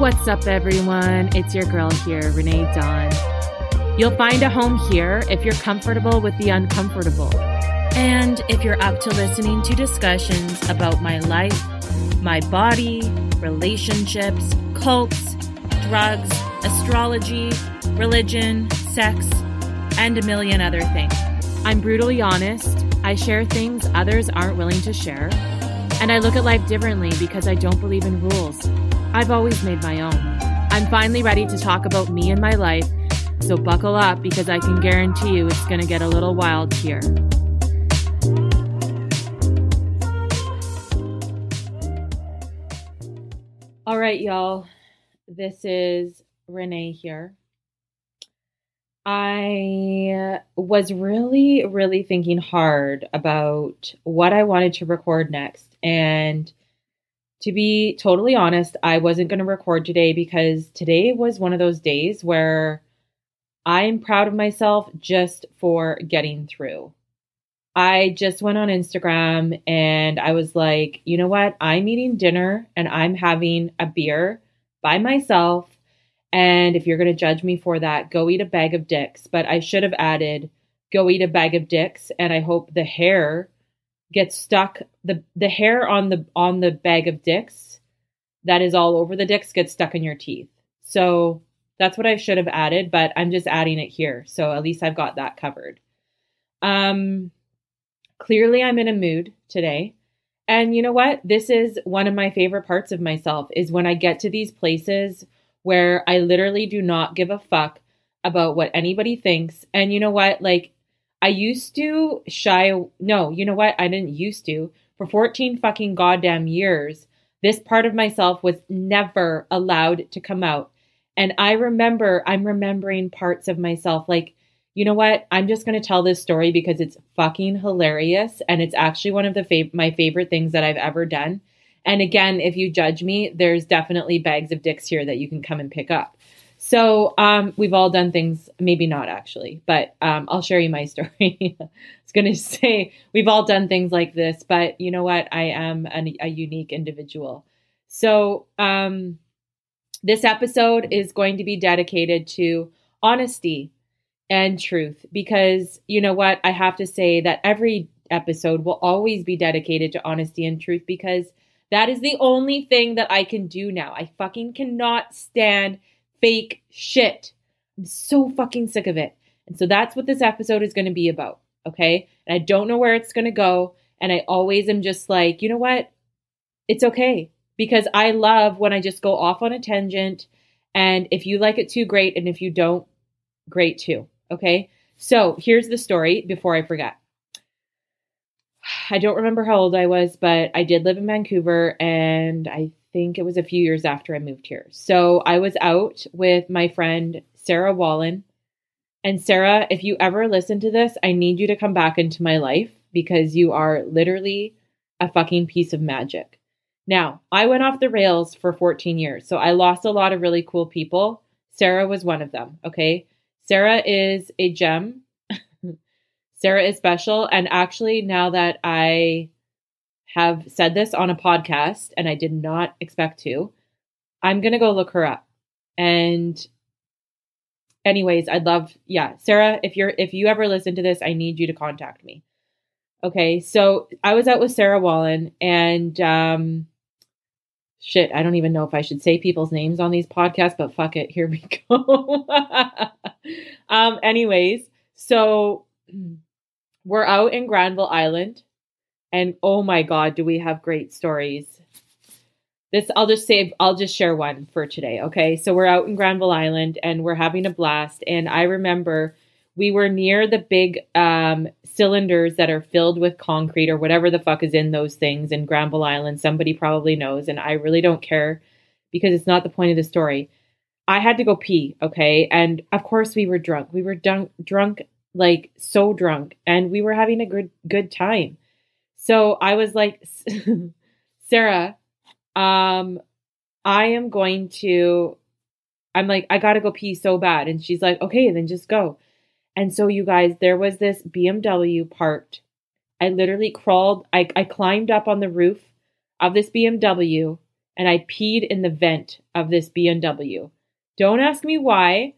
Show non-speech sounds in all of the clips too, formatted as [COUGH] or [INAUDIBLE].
What's up, everyone? It's your girl here, Renee Dawn. You'll find a home here if you're comfortable with the uncomfortable. And if you're up to listening to discussions about my life, my body, relationships, cults, drugs, astrology, religion, sex, and a million other things. I'm brutally honest. I share things others aren't willing to share. And I look at life differently because I don't believe in rules. I've always made my own. I'm finally ready to talk about me and my life, so buckle up because I can guarantee you it's going to get a little wild here. All right, y'all. This is Renee here. I was really, really thinking hard about what I wanted to record next. And to be totally honest, I wasn't going to record today because today was one of those days where I'm proud of myself just for getting through. I just went on Instagram and I was like, you know what? I'm eating dinner and I'm having a beer by myself. And if you're going to judge me for that, go eat a bag of dicks. But I should have added, go eat a bag of dicks. And I hope the hair gets stuck the the hair on the on the bag of dicks that is all over the dicks gets stuck in your teeth. So that's what I should have added, but I'm just adding it here. So at least I've got that covered. Um clearly I'm in a mood today. And you know what? This is one of my favorite parts of myself is when I get to these places where I literally do not give a fuck about what anybody thinks. And you know what? Like I used to shy. No, you know what? I didn't used to. For 14 fucking goddamn years, this part of myself was never allowed to come out. And I remember, I'm remembering parts of myself like, you know what? I'm just going to tell this story because it's fucking hilarious. And it's actually one of the fav- my favorite things that I've ever done. And again, if you judge me, there's definitely bags of dicks here that you can come and pick up. So um, we've all done things, maybe not actually, but um, I'll share you my [LAUGHS] story. I was going to say we've all done things like this, but you know what? I am an, a unique individual. So um, this episode is going to be dedicated to honesty and truth because you know what? I have to say that every episode will always be dedicated to honesty and truth because that is the only thing that I can do now. I fucking cannot stand fake shit. I'm so fucking sick of it. And so that's what this episode is going to be about. Okay. And I don't know where it's going to go. And I always am just like, you know what? It's okay because I love when I just go off on a tangent. And if you like it too, great. And if you don't, great too. Okay. So here's the story before I forget. [SIGHS] I don't remember how old I was, but I did live in Vancouver and I think it was a few years after I moved here. So I was out with my friend Sarah Wallen. And Sarah, if you ever listen to this, I need you to come back into my life because you are literally a fucking piece of magic. Now, I went off the rails for 14 years, so I lost a lot of really cool people. Sarah was one of them, okay? Sarah is a gem. [LAUGHS] Sarah is special. And actually, now that I have said this on a podcast and I did not expect to. I'm going to go look her up. And anyways, I'd love yeah, Sarah, if you're if you ever listen to this, I need you to contact me. Okay, so I was out with Sarah Wallen and um shit, I don't even know if I should say people's names on these podcasts, but fuck it, here we [LAUGHS] go. um anyways, so we're out in Granville Island and oh my God, do we have great stories. This, I'll just say, I'll just share one for today. Okay. So we're out in Granville Island and we're having a blast. And I remember we were near the big um, cylinders that are filled with concrete or whatever the fuck is in those things in Granville Island. Somebody probably knows. And I really don't care because it's not the point of the story. I had to go pee. Okay. And of course we were drunk. We were drunk, drunk, like so drunk. And we were having a good, good time. So I was like, [LAUGHS] Sarah, um, I am going to, I'm like, I gotta go pee so bad. And she's like, okay, then just go. And so, you guys, there was this BMW parked. I literally crawled, I, I climbed up on the roof of this BMW and I peed in the vent of this BMW. Don't ask me why.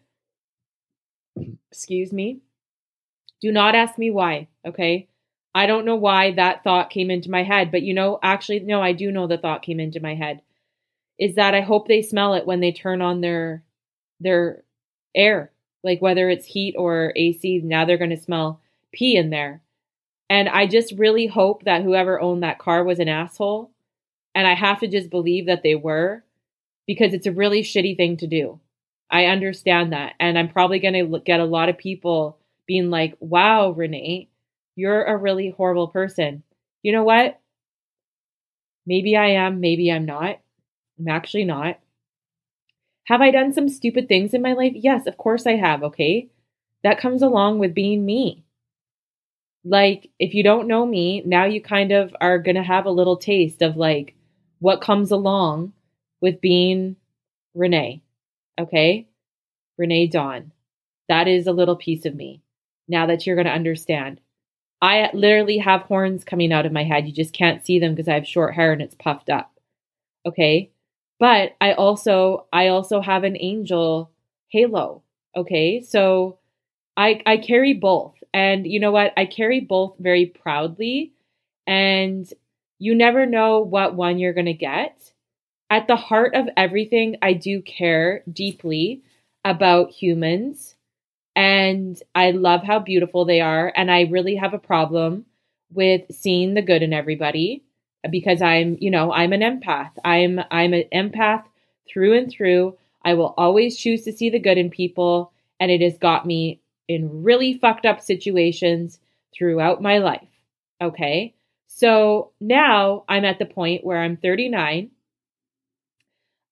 Excuse me. Do not ask me why, okay? I don't know why that thought came into my head, but you know, actually, no, I do know the thought came into my head. Is that I hope they smell it when they turn on their their air, like whether it's heat or AC. Now they're going to smell pee in there, and I just really hope that whoever owned that car was an asshole, and I have to just believe that they were, because it's a really shitty thing to do. I understand that, and I'm probably going to get a lot of people being like, "Wow, Renee." You're a really horrible person. You know what? Maybe I am, maybe I'm not. I'm actually not. Have I done some stupid things in my life? Yes, of course I have, okay? That comes along with being me. Like, if you don't know me, now you kind of are going to have a little taste of like what comes along with being Renee, okay? Renee Dawn. That is a little piece of me now that you're going to understand. I literally have horns coming out of my head. You just can't see them because I have short hair and it's puffed up. Okay? But I also I also have an angel halo. Okay? So I I carry both. And you know what? I carry both very proudly and you never know what one you're going to get. At the heart of everything, I do care deeply about humans and I love how beautiful they are. And I really have a problem with seeing the good in everybody because I'm, you know, I'm an empath. I'm I'm an empath through and through. I will always choose to see the good in people, and it has got me in really fucked up situations throughout my life. Okay. So now I'm at the point where I'm 39.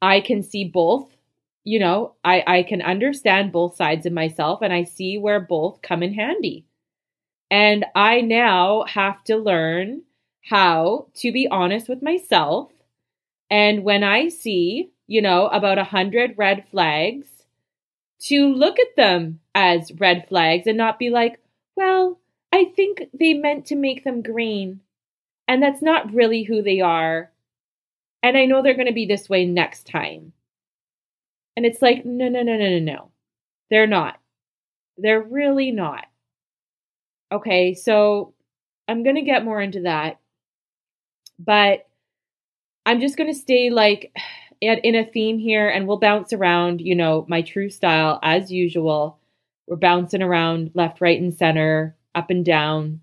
I can see both you know, I, I can understand both sides of myself and I see where both come in handy. And I now have to learn how to be honest with myself. And when I see, you know, about a hundred red flags, to look at them as red flags and not be like, well, I think they meant to make them green. And that's not really who they are. And I know they're going to be this way next time. And it's like, no, no, no, no, no, no. They're not. They're really not. Okay, so I'm going to get more into that. But I'm just going to stay like in a theme here and we'll bounce around, you know, my true style as usual. We're bouncing around left, right, and center, up and down,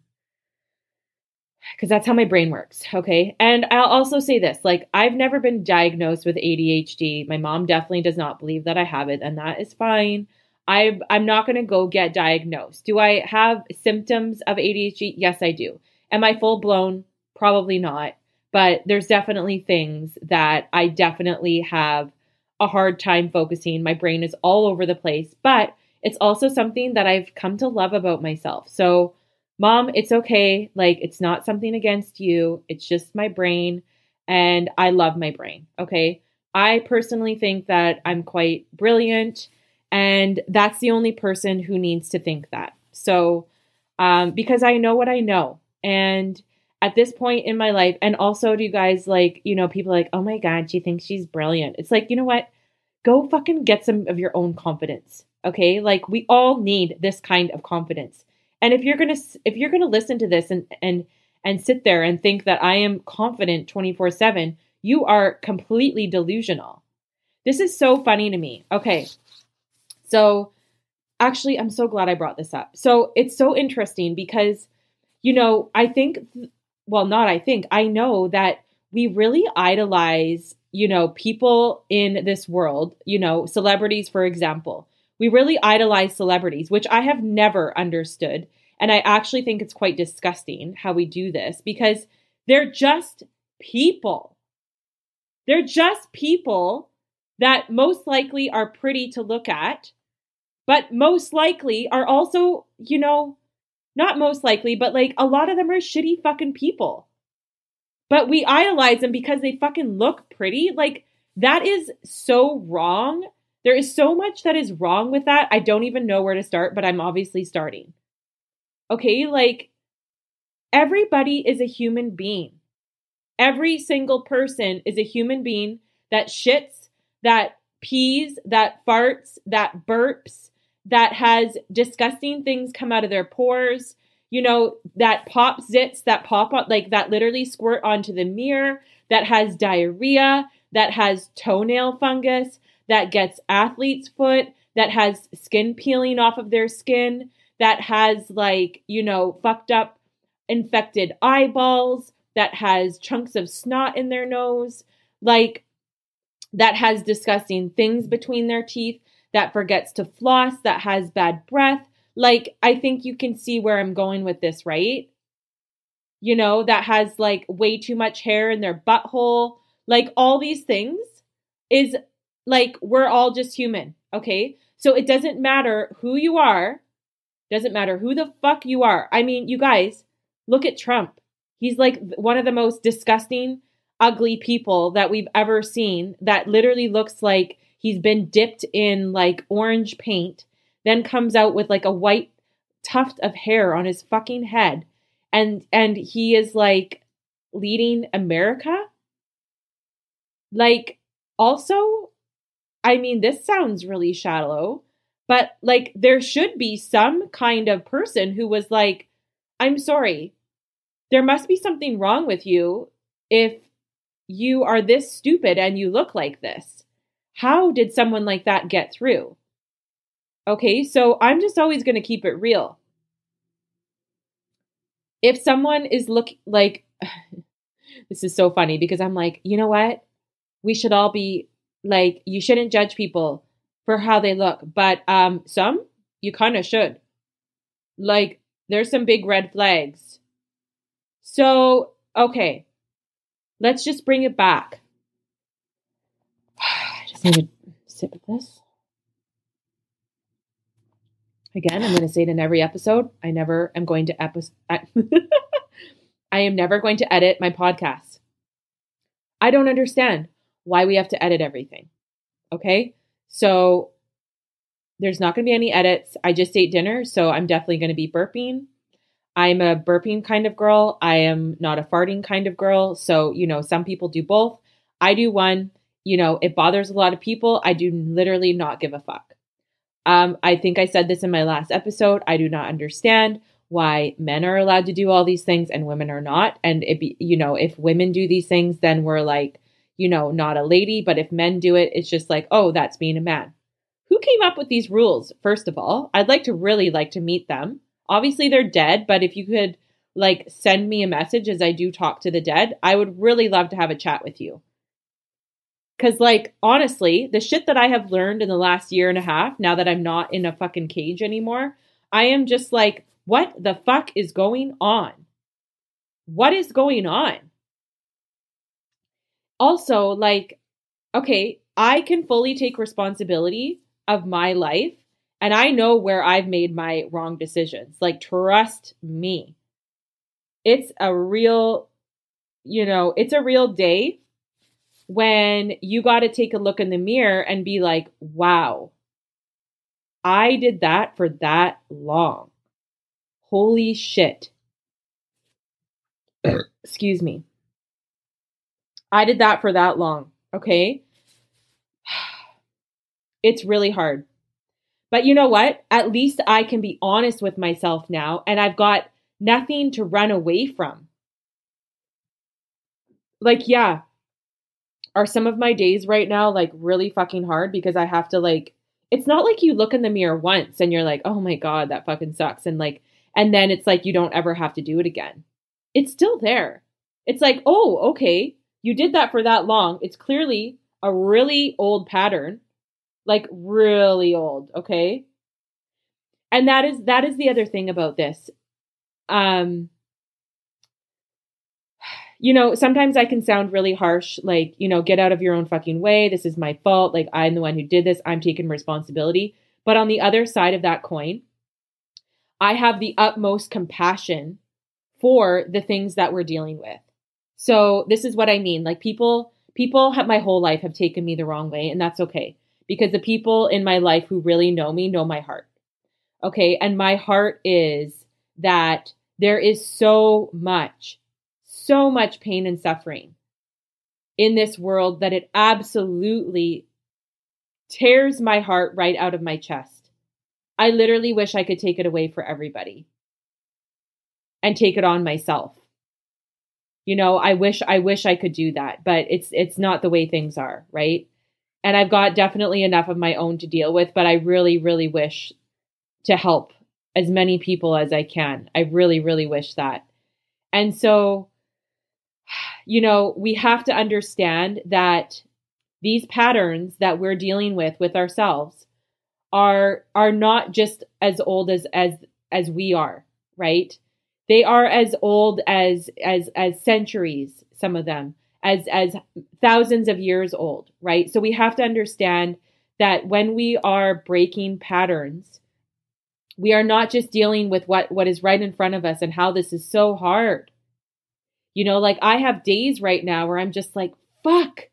because that's how my brain works. Okay. And I'll also say this like, I've never been diagnosed with ADHD. My mom definitely does not believe that I have it, and that is fine. i I'm not going to go get diagnosed. Do I have symptoms of ADHD? Yes, I do. Am I full blown? Probably not. But there's definitely things that I definitely have a hard time focusing. My brain is all over the place, but it's also something that I've come to love about myself. So, Mom, it's okay. Like, it's not something against you. It's just my brain. And I love my brain. Okay. I personally think that I'm quite brilliant. And that's the only person who needs to think that. So, um, because I know what I know. And at this point in my life, and also do you guys like, you know, people like, oh my God, she thinks she's brilliant. It's like, you know what? Go fucking get some of your own confidence. Okay. Like, we all need this kind of confidence. And if you're going to if you're going to listen to this and and and sit there and think that I am confident 24/7, you are completely delusional. This is so funny to me. Okay. So actually I'm so glad I brought this up. So it's so interesting because you know, I think well, not I think, I know that we really idolize, you know, people in this world, you know, celebrities for example. We really idolize celebrities, which I have never understood. And I actually think it's quite disgusting how we do this because they're just people. They're just people that most likely are pretty to look at, but most likely are also, you know, not most likely, but like a lot of them are shitty fucking people. But we idolize them because they fucking look pretty. Like, that is so wrong there is so much that is wrong with that. I don't even know where to start, but I'm obviously starting. Okay, like everybody is a human being. Every single person is a human being that shits, that pees, that farts, that burps, that has disgusting things come out of their pores, you know, that pop zits, that pop up, like that literally squirt onto the mirror, that has diarrhea, that has toenail fungus, that gets athlete's foot, that has skin peeling off of their skin, that has like, you know, fucked up infected eyeballs, that has chunks of snot in their nose, like that has disgusting things between their teeth, that forgets to floss, that has bad breath. Like, I think you can see where I'm going with this, right? You know, that has like way too much hair in their butthole. Like, all these things is like, we're all just human, okay? So it doesn't matter who you are, doesn't matter who the fuck you are. I mean, you guys, look at Trump. He's like one of the most disgusting, ugly people that we've ever seen that literally looks like he's been dipped in like orange paint, then comes out with like a white tuft of hair on his fucking head. And and he is like leading America? Like also, I mean, this sounds really shallow, but like there should be some kind of person who was like, I'm sorry, there must be something wrong with you if you are this stupid and you look like this. How did someone like that get through? Okay, so I'm just always going to keep it real. If someone is look like [SIGHS] this is so funny because I'm like, you know what? We should all be like you shouldn't judge people for how they look, but um some you kind of should. Like there's some big red flags so, okay, let's just bring it back. [SIGHS] I just need to sip of this. Again, I'm going to say it in every episode. I never am going to episode. [LAUGHS] I am never going to edit my podcast. I don't understand why we have to edit everything. Okay, so there's not going to be any edits. I just ate dinner, so I'm definitely going to be burping. I'm a burping kind of girl. I am not a farting kind of girl. So, you know, some people do both. I do one. You know, it bothers a lot of people. I do literally not give a fuck. Um, I think I said this in my last episode. I do not understand why men are allowed to do all these things and women are not. And it be, you know, if women do these things, then we're like, you know, not a lady. But if men do it, it's just like, oh, that's being a man. Who came up with these rules? First of all, I'd like to really like to meet them. Obviously, they're dead, but if you could like send me a message as I do talk to the dead, I would really love to have a chat with you. Cause like honestly, the shit that I have learned in the last year and a half, now that I'm not in a fucking cage anymore, I am just like, what the fuck is going on? What is going on? Also, like, okay, I can fully take responsibility of my life and I know where I've made my wrong decisions. Like, trust me. It's a real, you know, it's a real day when you got to take a look in the mirror and be like, wow, I did that for that long. Holy shit. [COUGHS] Excuse me. I did that for that long. Okay. [SIGHS] It's really hard. But you know what? At least I can be honest with myself now and I've got nothing to run away from. Like, yeah, are some of my days right now like really fucking hard because I have to like, it's not like you look in the mirror once and you're like, oh my God, that fucking sucks. And like, and then it's like you don't ever have to do it again. It's still there. It's like, oh, okay, you did that for that long. It's clearly a really old pattern like really old, okay? And that is that is the other thing about this. Um you know, sometimes I can sound really harsh, like, you know, get out of your own fucking way. This is my fault. Like, I'm the one who did this. I'm taking responsibility. But on the other side of that coin, I have the utmost compassion for the things that we're dealing with. So, this is what I mean. Like, people, people have my whole life have taken me the wrong way, and that's okay because the people in my life who really know me know my heart. Okay. And my heart is that there is so much, so much pain and suffering in this world that it absolutely tears my heart right out of my chest. I literally wish I could take it away for everybody and take it on myself. You know, I wish I wish I could do that, but it's it's not the way things are, right? And I've got definitely enough of my own to deal with, but I really really wish to help as many people as I can. I really really wish that. And so you know, we have to understand that these patterns that we're dealing with with ourselves are are not just as old as as as we are, right? They are as old as as as centuries, some of them, as as thousands of years old, right? So we have to understand that when we are breaking patterns, we are not just dealing with what what is right in front of us and how this is so hard. You know, like I have days right now where I'm just like, fuck.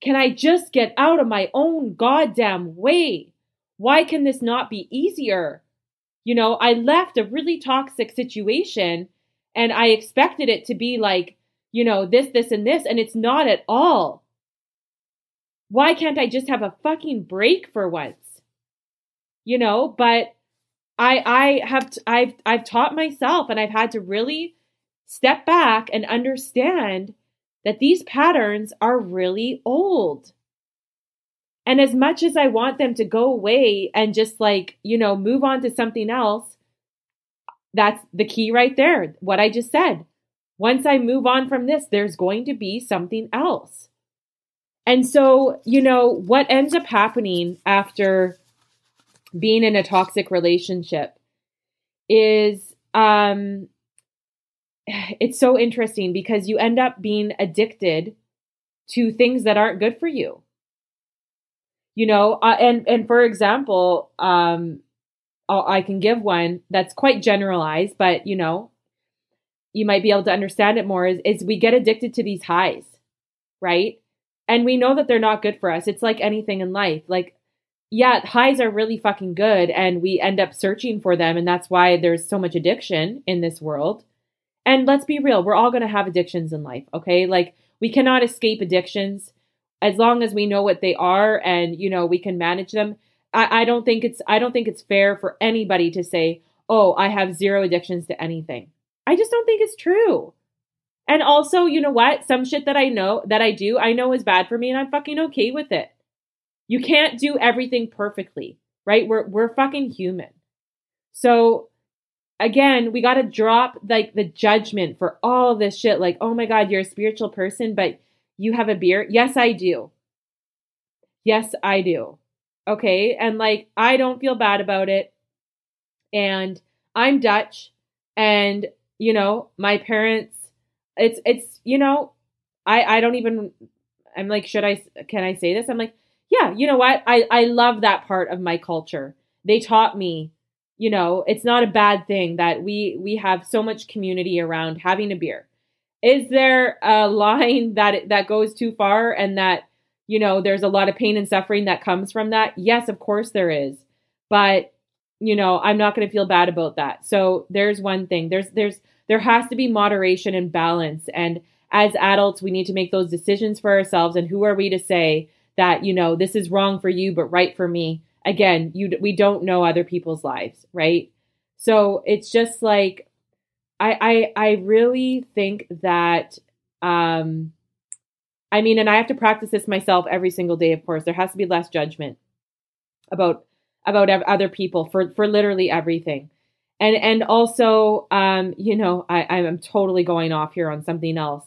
Can I just get out of my own goddamn way? Why can this not be easier? You know, I left a really toxic situation and I expected it to be like, you know, this, this, and this, and it's not at all. Why can't I just have a fucking break for once? You know, but I I have t- I've I've taught myself and I've had to really step back and understand that these patterns are really old. And as much as I want them to go away and just like, you know, move on to something else, that's the key right there. What I just said. Once I move on from this, there's going to be something else. And so, you know, what ends up happening after being in a toxic relationship is um [SIGHS] it's so interesting because you end up being addicted to things that aren't good for you you know uh, and and for example um i can give one that's quite generalized but you know you might be able to understand it more is, is we get addicted to these highs right? And we know that they're not good for us. It's like anything in life. Like yeah highs are really fucking good and we end up searching for them and that's why there's so much addiction in this world. And let's be real we're all going to have addictions in life okay? Like we cannot escape addictions as long as we know what they are and you know we can manage them. I, I don't think it's i don't think it's fair for anybody to say oh i have zero addictions to anything. I just don't think it's true. And also you know what? Some shit that i know that i do i know is bad for me and i'm fucking okay with it. You can't do everything perfectly right? We're we're fucking human. So again we got to drop like the judgment for all this shit like oh my god you're a spiritual person but you have a beer? Yes, I do. Yes, I do. Okay. And like, I don't feel bad about it. And I'm Dutch. And, you know, my parents, it's, it's, you know, I, I don't even, I'm like, should I, can I say this? I'm like, yeah, you know what? I, I love that part of my culture. They taught me, you know, it's not a bad thing that we, we have so much community around having a beer is there a line [LAUGHS] that that goes too far and that you know there's a lot of pain and suffering that comes from that? Yes of course there is. But you know i'm not going to feel bad about that. So there's one thing. There's there's there has to be moderation and balance. And as adults we need to make those decisions for ourselves. And who are we to say that you know this is wrong for you but right for me? Again you we don't know other people's lives right? So it's just like I, I I really think that um I mean and I have to practice this myself every single day of course. There has to be less judgment about about other people for for literally everything. And and also um you know I I'm totally going off here on something else.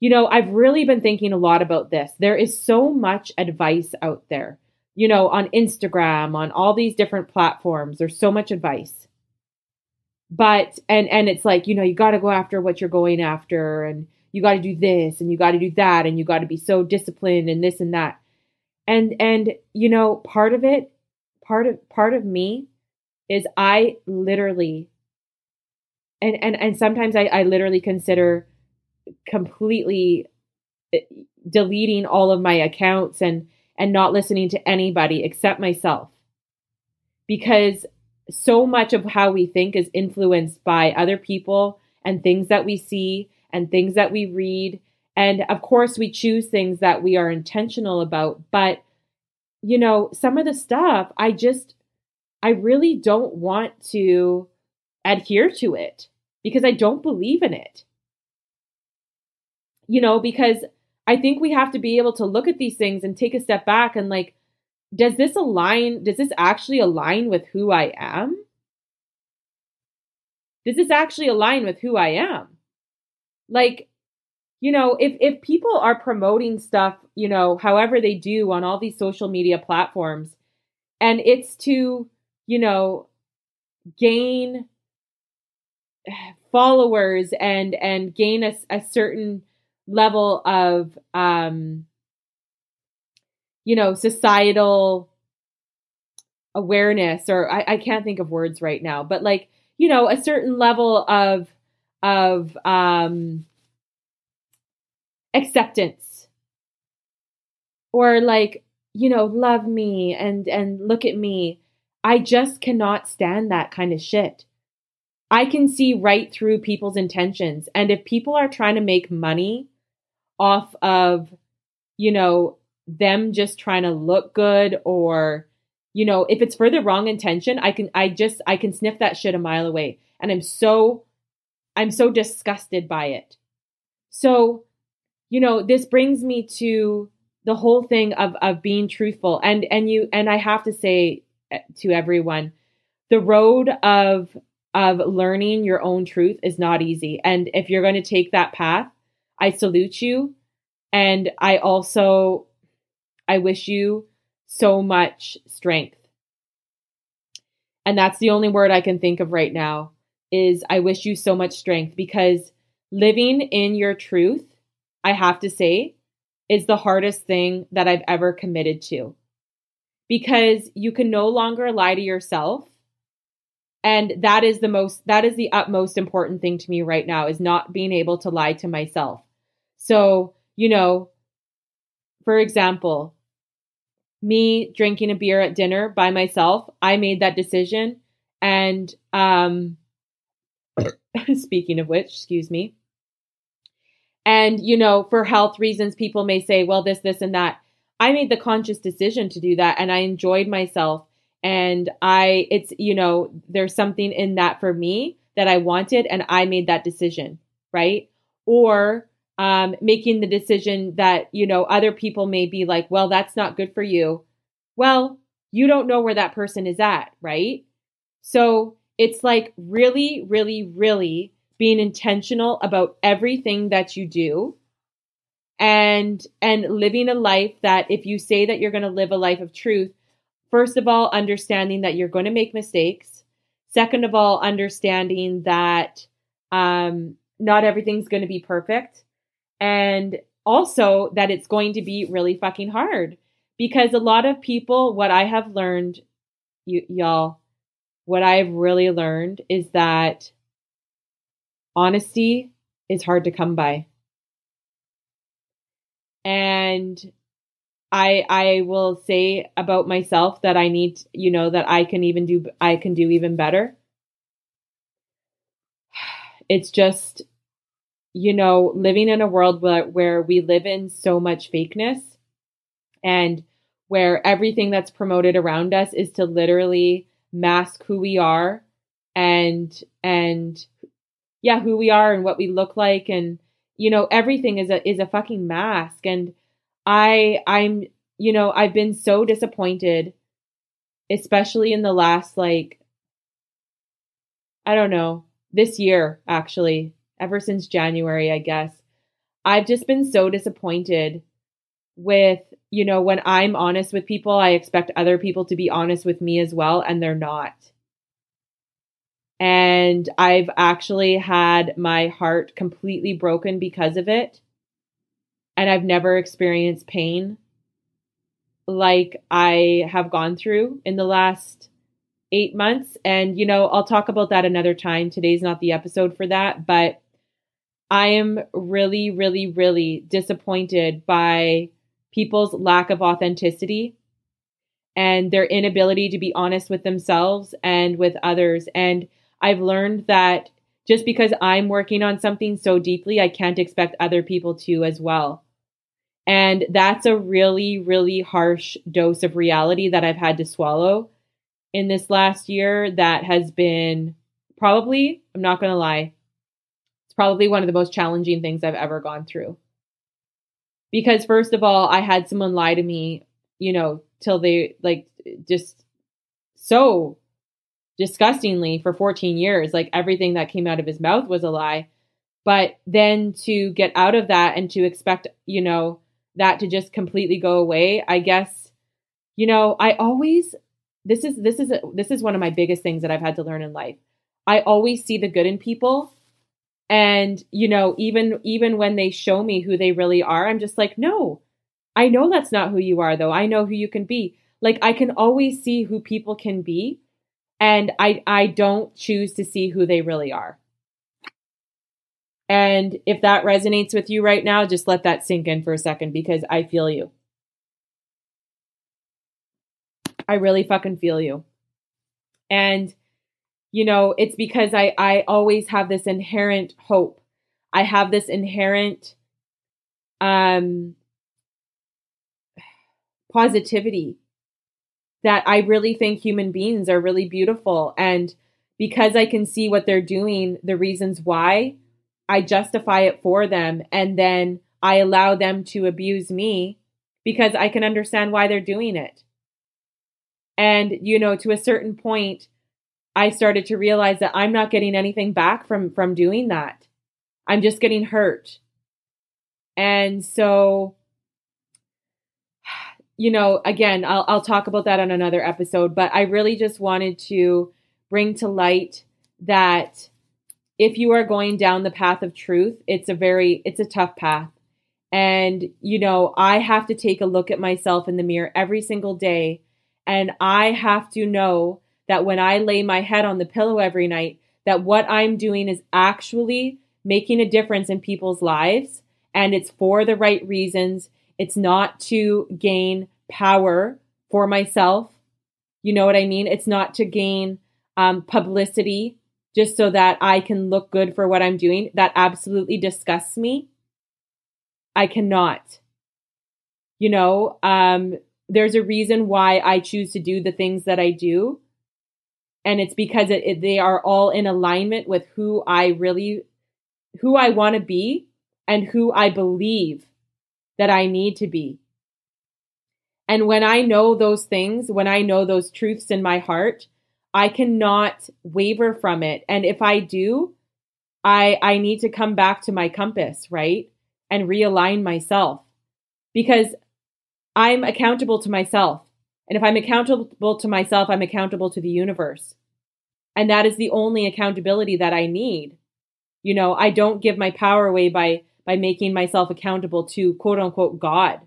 You know I've really been thinking a lot about this. There is so much advice out there you know on Instagram on all these different platforms. There's so much advice but and and it's like you know you got to go after what you're going after and you got to do this and you got to do that and you got to be so disciplined and this and that. And and you know part of it part of part of me is i literally and and and sometimes i i literally consider completely eh, deleting all of my accounts and and not listening to anybody except myself. Because so much of how we think is influenced by other people and things that we see and things that we read And of course, we choose things that we are intentional about. But, you know, some of the stuff, I just, I really don't want to adhere to it because I don't believe in it. You know, because I think we have to be able to look at these things and take a step back and like, does this align? Does this actually align with who I am? Does this actually align with who I am? Like, you know, if if people are promoting stuff, you know, however they do on all these social media platforms, and it's to, you know, gain [SIGHS] followers and and gain a, a certain level of um you know societal awareness or I, I can't think of words right now but like you know a certain level of of um acceptance. Or like you know love me and and look at me. I just cannot stand that kind of shit. I can see right through people's intentions. And if people are trying to make money off of you know them just trying to look good or you know if it's for the wrong intention i can i just i can sniff that shit a mile away and i'm so i'm so disgusted by it so you know, this brings me to the whole thing of of being truthful. And and you and I have to say eh, to everyone, the road of of learning your own truth is not easy. And if you're going to take that path, I salute you. And I also I wish you so much strength. And that's the only word I can think of right now is I wish you so much strength because living in your truth I have to say, is the hardest thing that I've ever committed to. Because you can no longer lie to yourself. And that is the most, that is the utmost important thing to me right now is not being able to lie to myself. So, you know, for example, me drinking a beer at dinner by myself, I made that decision. And, um, [COUGHS] speaking of which, excuse me, and, you know, for health reasons, people may say, well, this, this, and that. I made the conscious decision to do that and I enjoyed myself. And I, it's, you know, there's something in that for me that I wanted and I made that decision, right? Or, um, making the decision that, you know, other people may be like, well, that's not good for you. Well, you don't know where that person is at, right? So it's like really, really, really being intentional about everything that you do and and living a life that if you say that you're going to live a life of truth first of all understanding that you're going to make mistakes second of all understanding that um not everything's going to be perfect and also that it's going to be really fucking hard because a lot of people what i have learned y'all what i've really learned is that honesty is hard to come by. And I I will say about myself that I need, you know, that I can even do I can do even better. [SIGHS] It's just you know, living in a world where, where we live in so much fakeness and where everything that's promoted around us is to literally mask who we are and and yeah, who we are and what we look like. And you know, everything is a is a fucking mask. And I I'm you know, I've been so disappointed especially in the last like I don't know, this year actually, ever since January, I guess. I've just been so disappointed with, you know, when I'm honest with people, I expect other people to be honest with me as well, and they're not. And I've actually had my heart completely broken because of it. And I've never experienced pain like I have gone through in the last eight months. And, you know, I'll talk about that another time. Today's not the episode for that. But I am really, really, really disappointed by people's lack of authenticity and their inability to be honest with themselves and with others. And I've learned that, just because I'm working on something so deeply, I can't expect other people to as well. And that's a really, really harsh dose of reality that I've had to swallow in this last year that has been probably, I'm not going to lie, probably one of the most challenging things I've ever gone through. Because, first of all, I had someone lie to me, you know, till they like just so disgustingly for 14 years. Like everything that came out of his mouth was a lie. But then to get out of that and to expect, you know, that to just completely go away, I guess, you know, I always this is this is this is one of my biggest things that I've had to learn in life. I always see the good in people and you know even even when they show me who they really are I'm just like no. I know that's not who you are though. I know who you can be. Like I can always see who people can be and I I don't choose to see who they really are. And if that resonates with you right now, just let that sink in for a second because I feel you. I really fucking feel you. And you know, it's because I I always have this inherent hope. I have this inherent um positivity that I really think human beings are really beautiful and because I can see what they're doing, the reasons why, I justify it for them and then I allow them to abuse me because I can understand why they're doing it. And, you know, to a certain point, I started to realize that I'm not getting anything back from from doing that. I'm just getting hurt. And so you know, again, I'll I'll talk about that on another episode, but I really just wanted to bring to light that if you are going down the path of truth, it's a very it's a tough path. And you know, I have to take a look at myself in the mirror every single day and I have to know that when I lay my head on the pillow every night that what I'm doing is actually making a difference in people's lives and it's for the right reasons. It's not to gain power for myself. You know what I mean? It's not to gain um, publicity just so that I can look good for what I'm doing. That absolutely disgusts me. I cannot. You know, um, there's a reason why I choose to do the things that I do. And it's because it, it, they are all in alignment with who I really, who I want to be and who I believe that I need to be. And when I know those things, when I know those truths in my heart, I cannot waver from it. And if I do, I I need to come back to my compass, right? And realign myself. Because I'm accountable to myself. And if I'm accountable to myself, I'm accountable to the universe. And that is the only accountability that I need. You know, I don't give my power away by by making myself accountable to quote unquote God.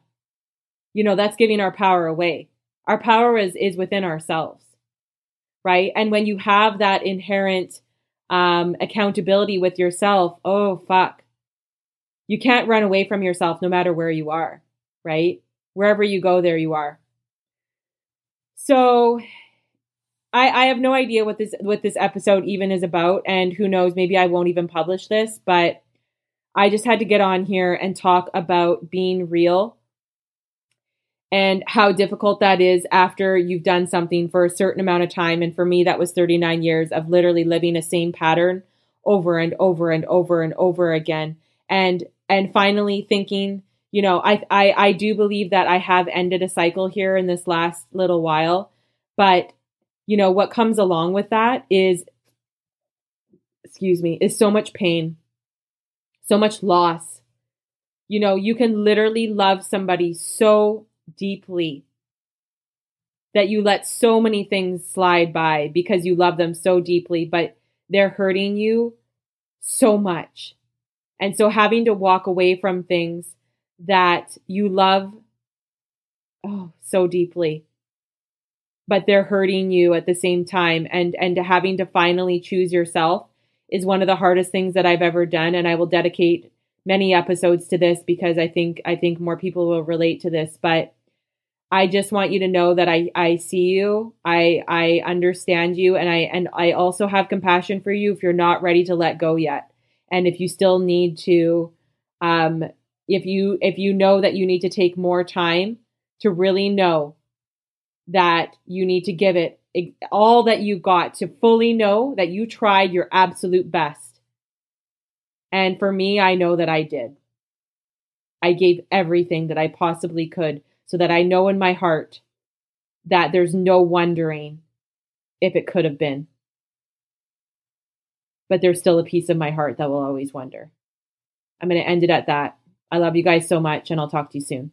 You know, that's giving our power away. Our power is is within ourselves right? And when you have that inherent um, accountability with yourself, oh, fuck. You can't run away from yourself no matter where you are, right? Wherever you go, there you are. So I, I have no idea what this what this episode even is about, and who knows, maybe I won't even publish this, but I just had to get on here and talk about being real and how difficult that is after you've done something for a certain amount of time. And for me, that was 39 years of literally living a same pattern over and over and over and over again. And, and finally thinking, you know, I, I, I do believe that I have ended a cycle here in this last little while, but you know, what comes along with that is, excuse me, is so much pain, so much loss. You know, you can literally love somebody so deeply that you let so many things slide by because you love them so deeply, but they're hurting you so much. And so having to walk away from things that you love oh so deeply but they're hurting you at the same time and and having to finally choose yourself is one of the hardest things that I've ever done and I will dedicate many episodes to this because I think I think more people will relate to this but I just want you to know that I I see you. I I understand you and I and I also have compassion for you if you're not ready to let go yet. And if you still need to um if you if you know that you need to take more time to really know that you need to give it all that you got to fully know that you tried your absolute best. And for me, I know that I did. I gave everything that I possibly could so that I know in my heart that there's no wondering if it could have been. But there's still a piece of my heart that will always wonder. I'm going to end it at that. I love you guys so much, and I'll talk to you soon.